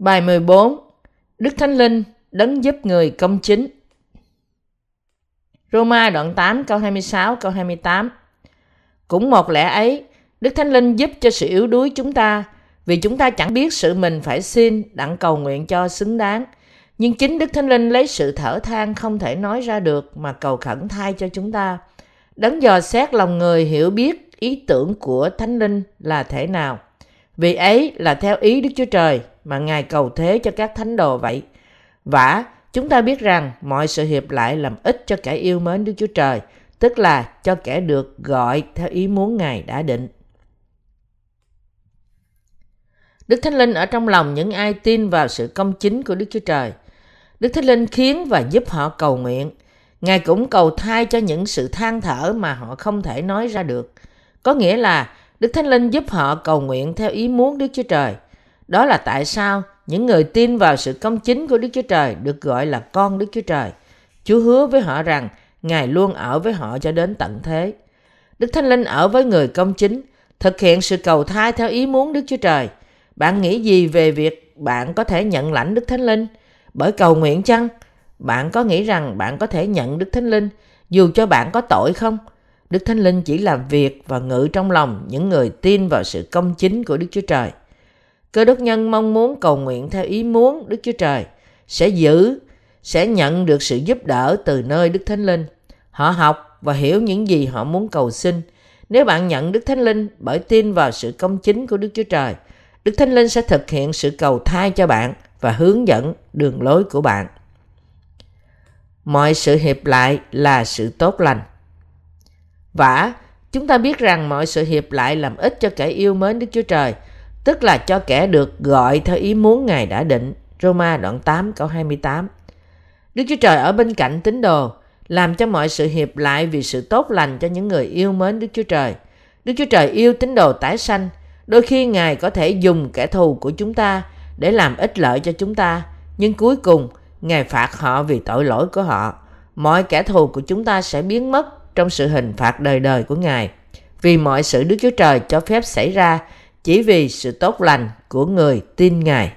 Bài 14 Đức Thánh Linh đấng giúp người công chính Roma đoạn 8 câu 26 câu 28 Cũng một lẽ ấy, Đức Thánh Linh giúp cho sự yếu đuối chúng ta vì chúng ta chẳng biết sự mình phải xin đặng cầu nguyện cho xứng đáng. Nhưng chính Đức Thánh Linh lấy sự thở than không thể nói ra được mà cầu khẩn thay cho chúng ta. Đấng dò xét lòng người hiểu biết ý tưởng của Thánh Linh là thế nào. Vì ấy là theo ý Đức Chúa Trời mà Ngài cầu thế cho các thánh đồ vậy. Vả, chúng ta biết rằng mọi sự hiệp lại làm ích cho kẻ yêu mến Đức Chúa Trời, tức là cho kẻ được gọi theo ý muốn Ngài đã định. Đức Thánh Linh ở trong lòng những ai tin vào sự công chính của Đức Chúa Trời. Đức Thánh Linh khiến và giúp họ cầu nguyện. Ngài cũng cầu thai cho những sự than thở mà họ không thể nói ra được. Có nghĩa là Đức Thánh Linh giúp họ cầu nguyện theo ý muốn Đức Chúa Trời. Đó là tại sao những người tin vào sự công chính của Đức Chúa Trời được gọi là con Đức Chúa Trời. Chúa hứa với họ rằng Ngài luôn ở với họ cho đến tận thế. Đức Thánh Linh ở với người công chính, thực hiện sự cầu thai theo ý muốn Đức Chúa Trời. Bạn nghĩ gì về việc bạn có thể nhận lãnh Đức Thánh Linh? Bởi cầu nguyện chăng? Bạn có nghĩ rằng bạn có thể nhận Đức Thánh Linh dù cho bạn có tội không? Đức Thánh Linh chỉ làm việc và ngự trong lòng những người tin vào sự công chính của Đức Chúa Trời. Cơ đốc nhân mong muốn cầu nguyện theo ý muốn Đức Chúa Trời sẽ giữ, sẽ nhận được sự giúp đỡ từ nơi Đức Thánh Linh. Họ học và hiểu những gì họ muốn cầu xin. Nếu bạn nhận Đức Thánh Linh bởi tin vào sự công chính của Đức Chúa Trời, Đức Thánh Linh sẽ thực hiện sự cầu thai cho bạn và hướng dẫn đường lối của bạn. Mọi sự hiệp lại là sự tốt lành. Vả, chúng ta biết rằng mọi sự hiệp lại làm ích cho kẻ yêu mến Đức Chúa Trời, tức là cho kẻ được gọi theo ý muốn Ngài đã định. Roma đoạn 8 câu 28 Đức Chúa Trời ở bên cạnh tín đồ, làm cho mọi sự hiệp lại vì sự tốt lành cho những người yêu mến Đức Chúa Trời. Đức Chúa Trời yêu tín đồ tái sanh, đôi khi Ngài có thể dùng kẻ thù của chúng ta để làm ích lợi cho chúng ta, nhưng cuối cùng Ngài phạt họ vì tội lỗi của họ. Mọi kẻ thù của chúng ta sẽ biến mất trong sự hình phạt đời đời của Ngài. Vì mọi sự Đức Chúa Trời cho phép xảy ra chỉ vì sự tốt lành của người tin Ngài.